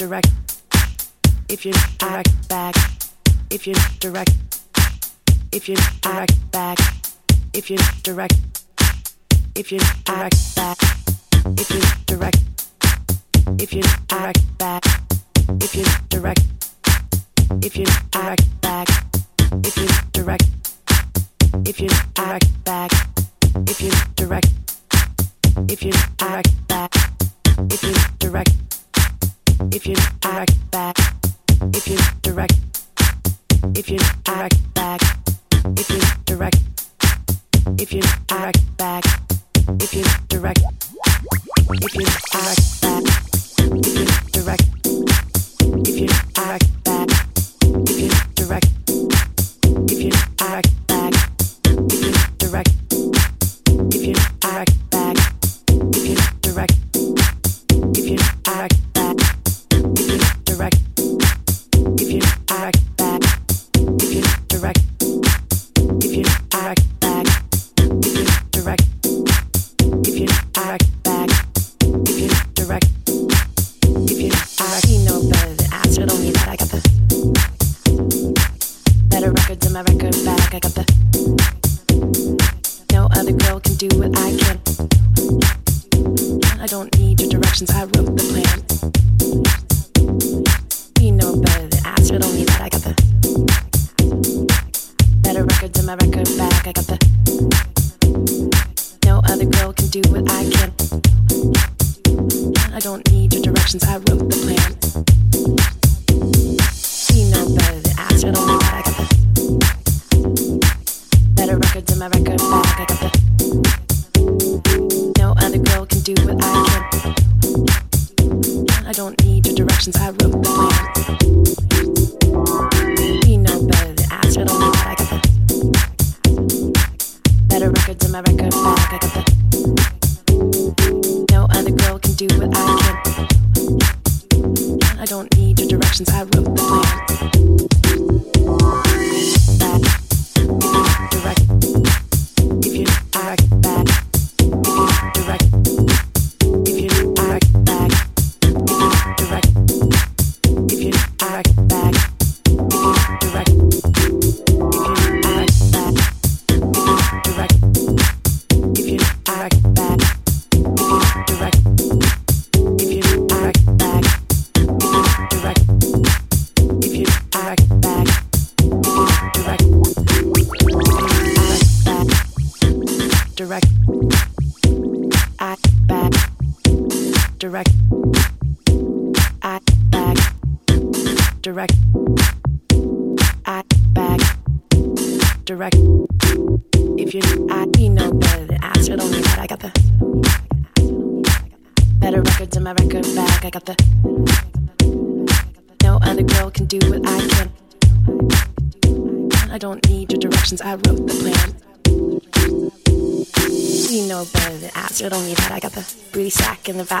direct, if you direct back, if you direct, if you direct back, if you direct, if you direct back, if you direct, if you direct back, if you direct, if you direct back, if you direct, if you direct back, if you direct, if you direct back, if you direct, if you direct back, if you direct, if you direct back, if you direct, if you direct back, if you direct, if you direct back, if you direct, if you direct back, if you direct, if you direct back, if you direct, if you direct back, if you direct, if you direct direct, if you direct if you direct, if you direct if you direct, if you direct, you know better than I still don't need that. I got the better records in my record bag. I got the no other girl can do what I can. I don't need your directions. I wrote the plan. You know better than ask, but don't need that. I got the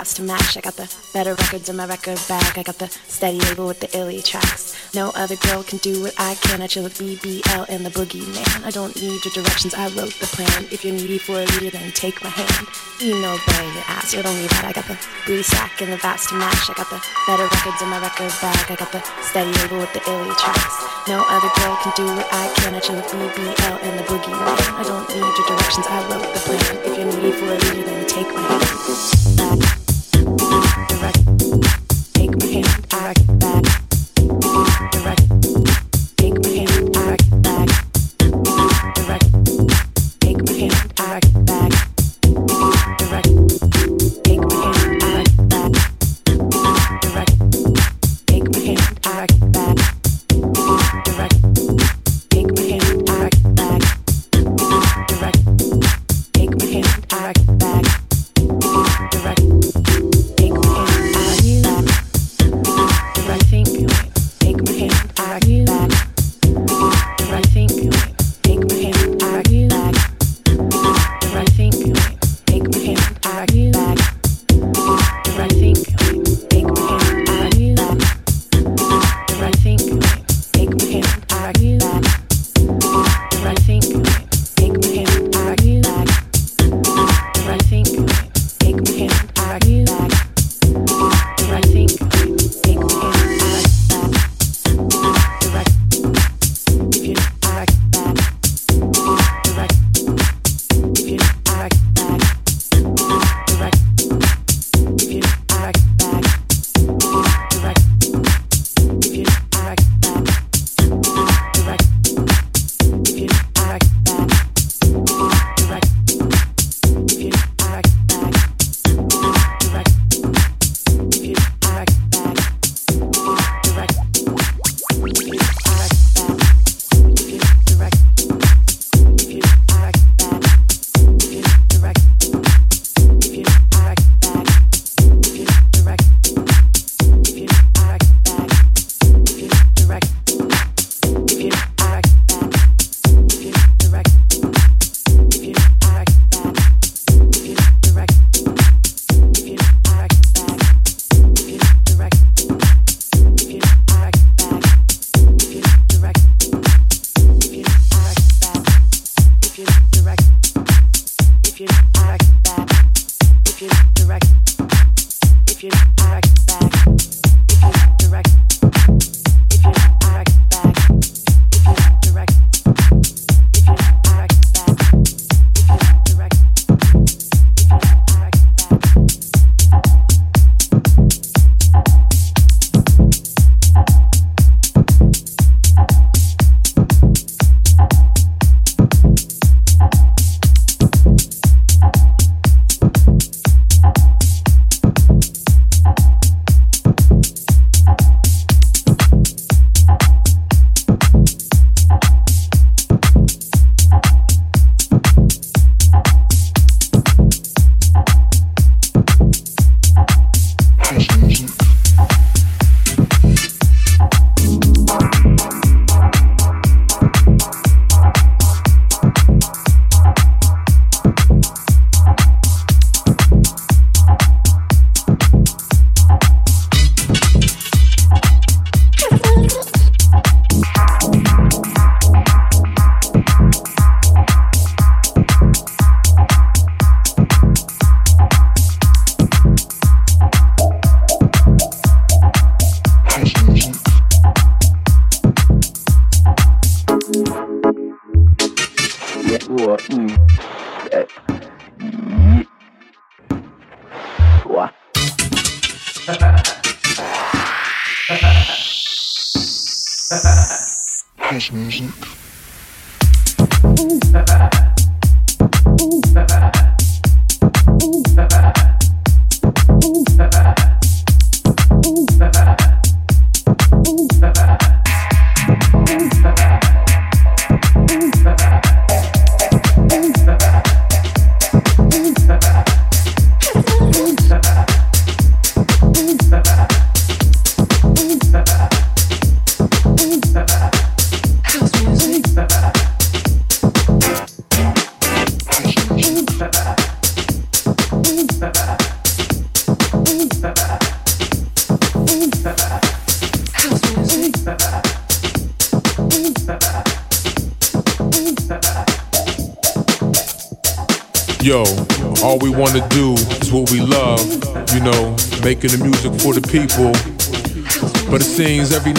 slaps to match. I got the better records in my record bag. I got the steady label with the illy tracks. No other girl can do what I can. I chill with BBL and the boogie man. I don't need your directions. I wrote the plan. If you're needy for a leader, then take my hand. You know, bang your ass. You don't need that. I got the booty sack and the vats to match. I got the better records in my record bag. I got the steady label with the illy tracks. No other girl can do what I can. I chill with BBL and the boogie man. I don't need your directions. I wrote the plan. If you're needy for a leader, then take my hand. Take my hand, I rock back.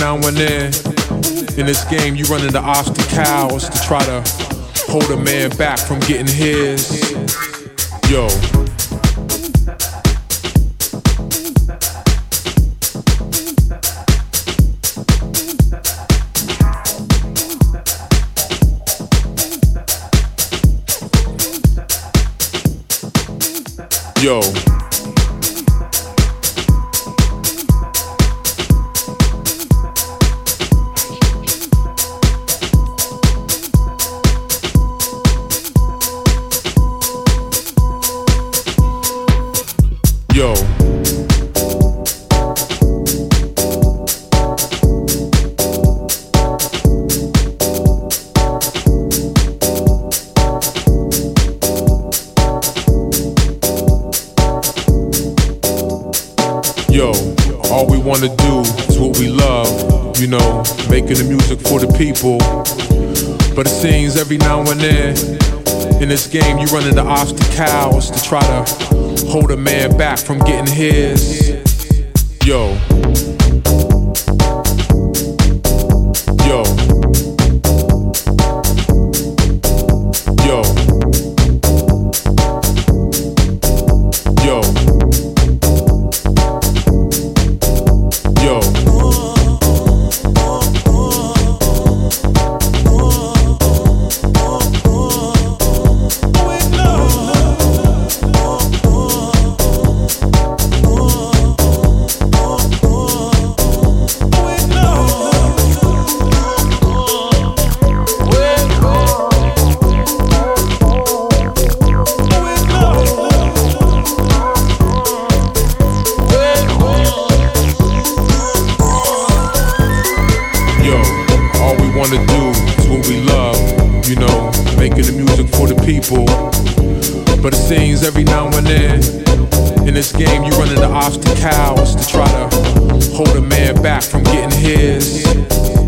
Now and then in this game you run into obstacles to try to hold a man back from getting his. Yo. Yo. Every now and then in this game you run into obstacles to try to hold a man back from getting his. Yo. Seems every now and then in this game you run into obstacles to try to hold a man back from getting his.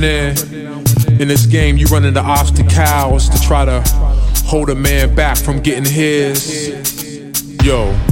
Now in this game you run into obstacles to try to hold a man back from getting his. Yo.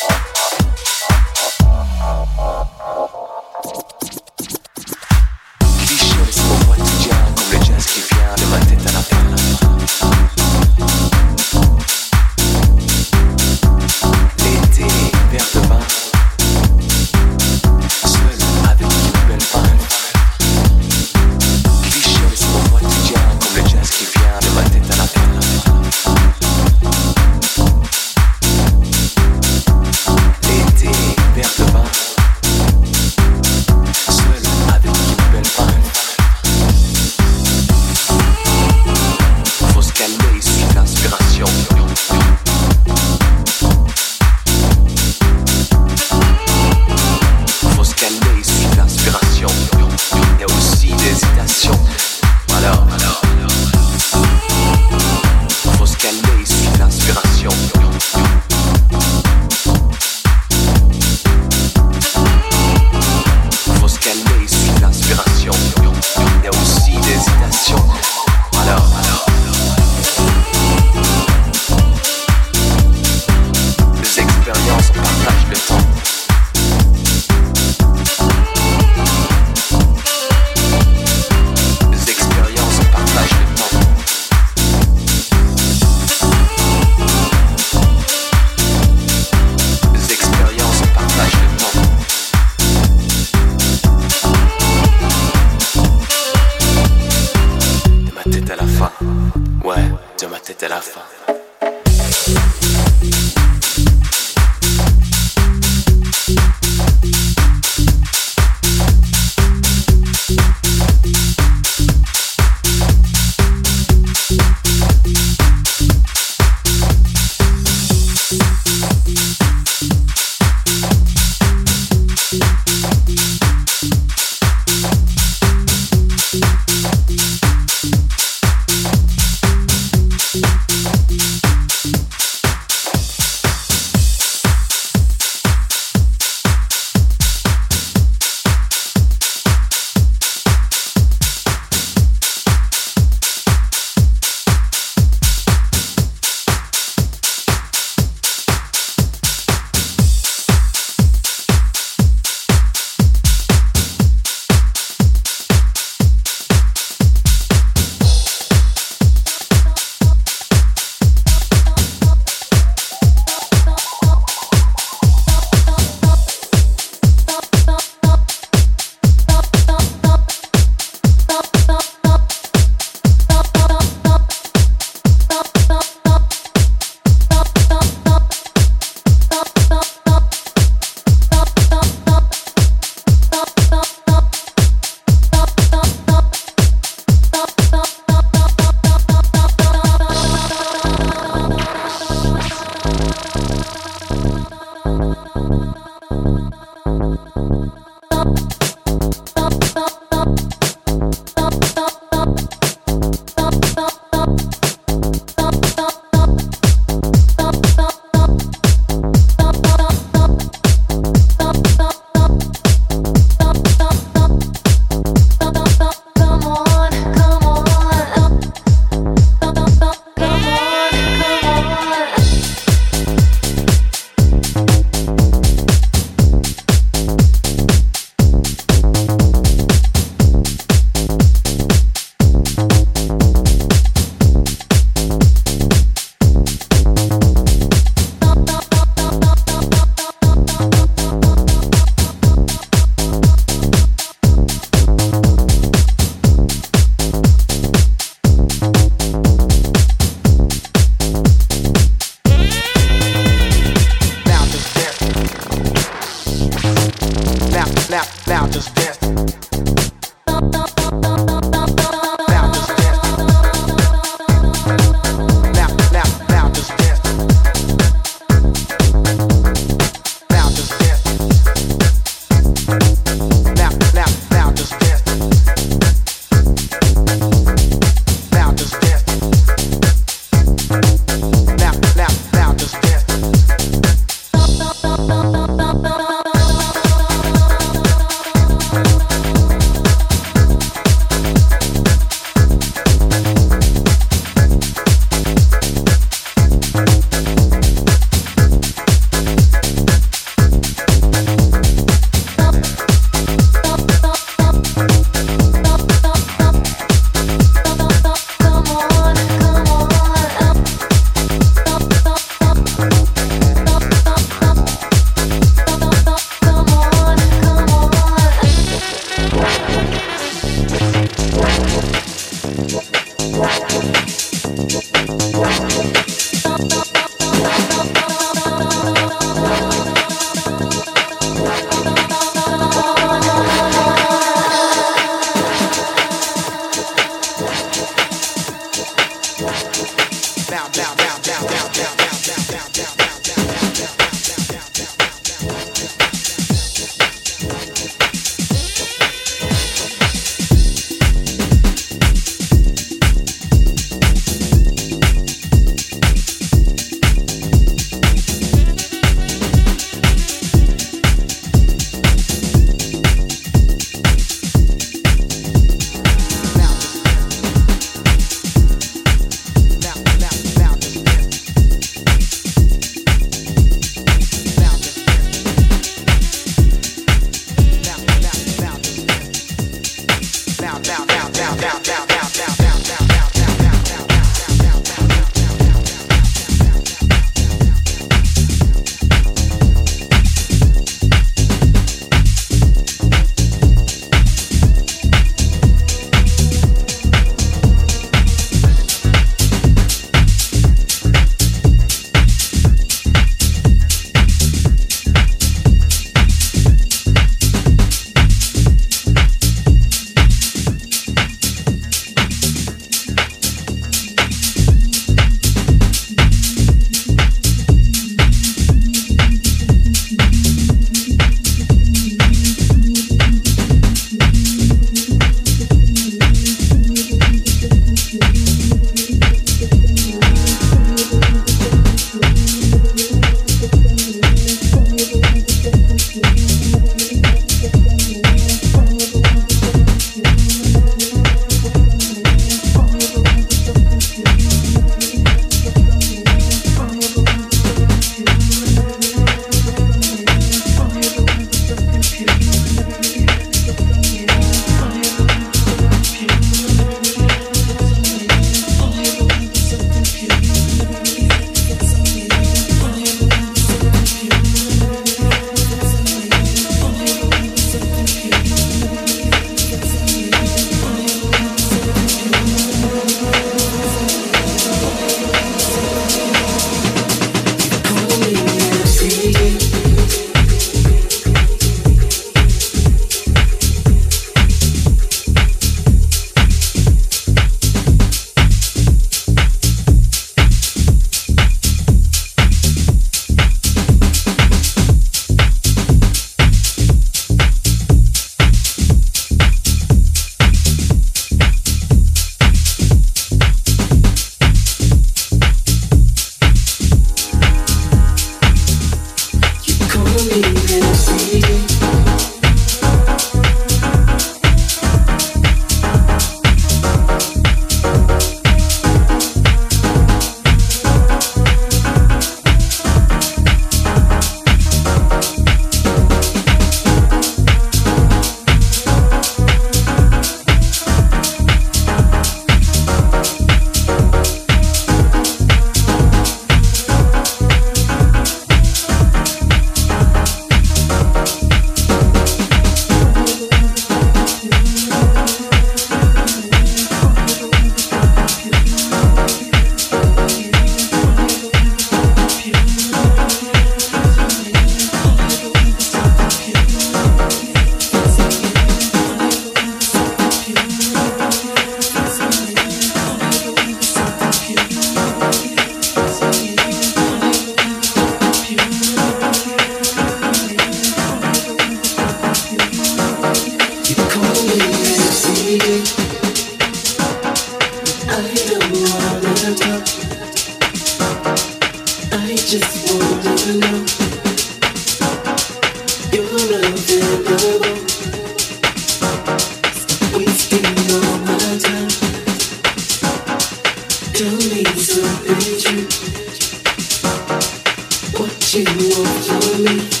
believe.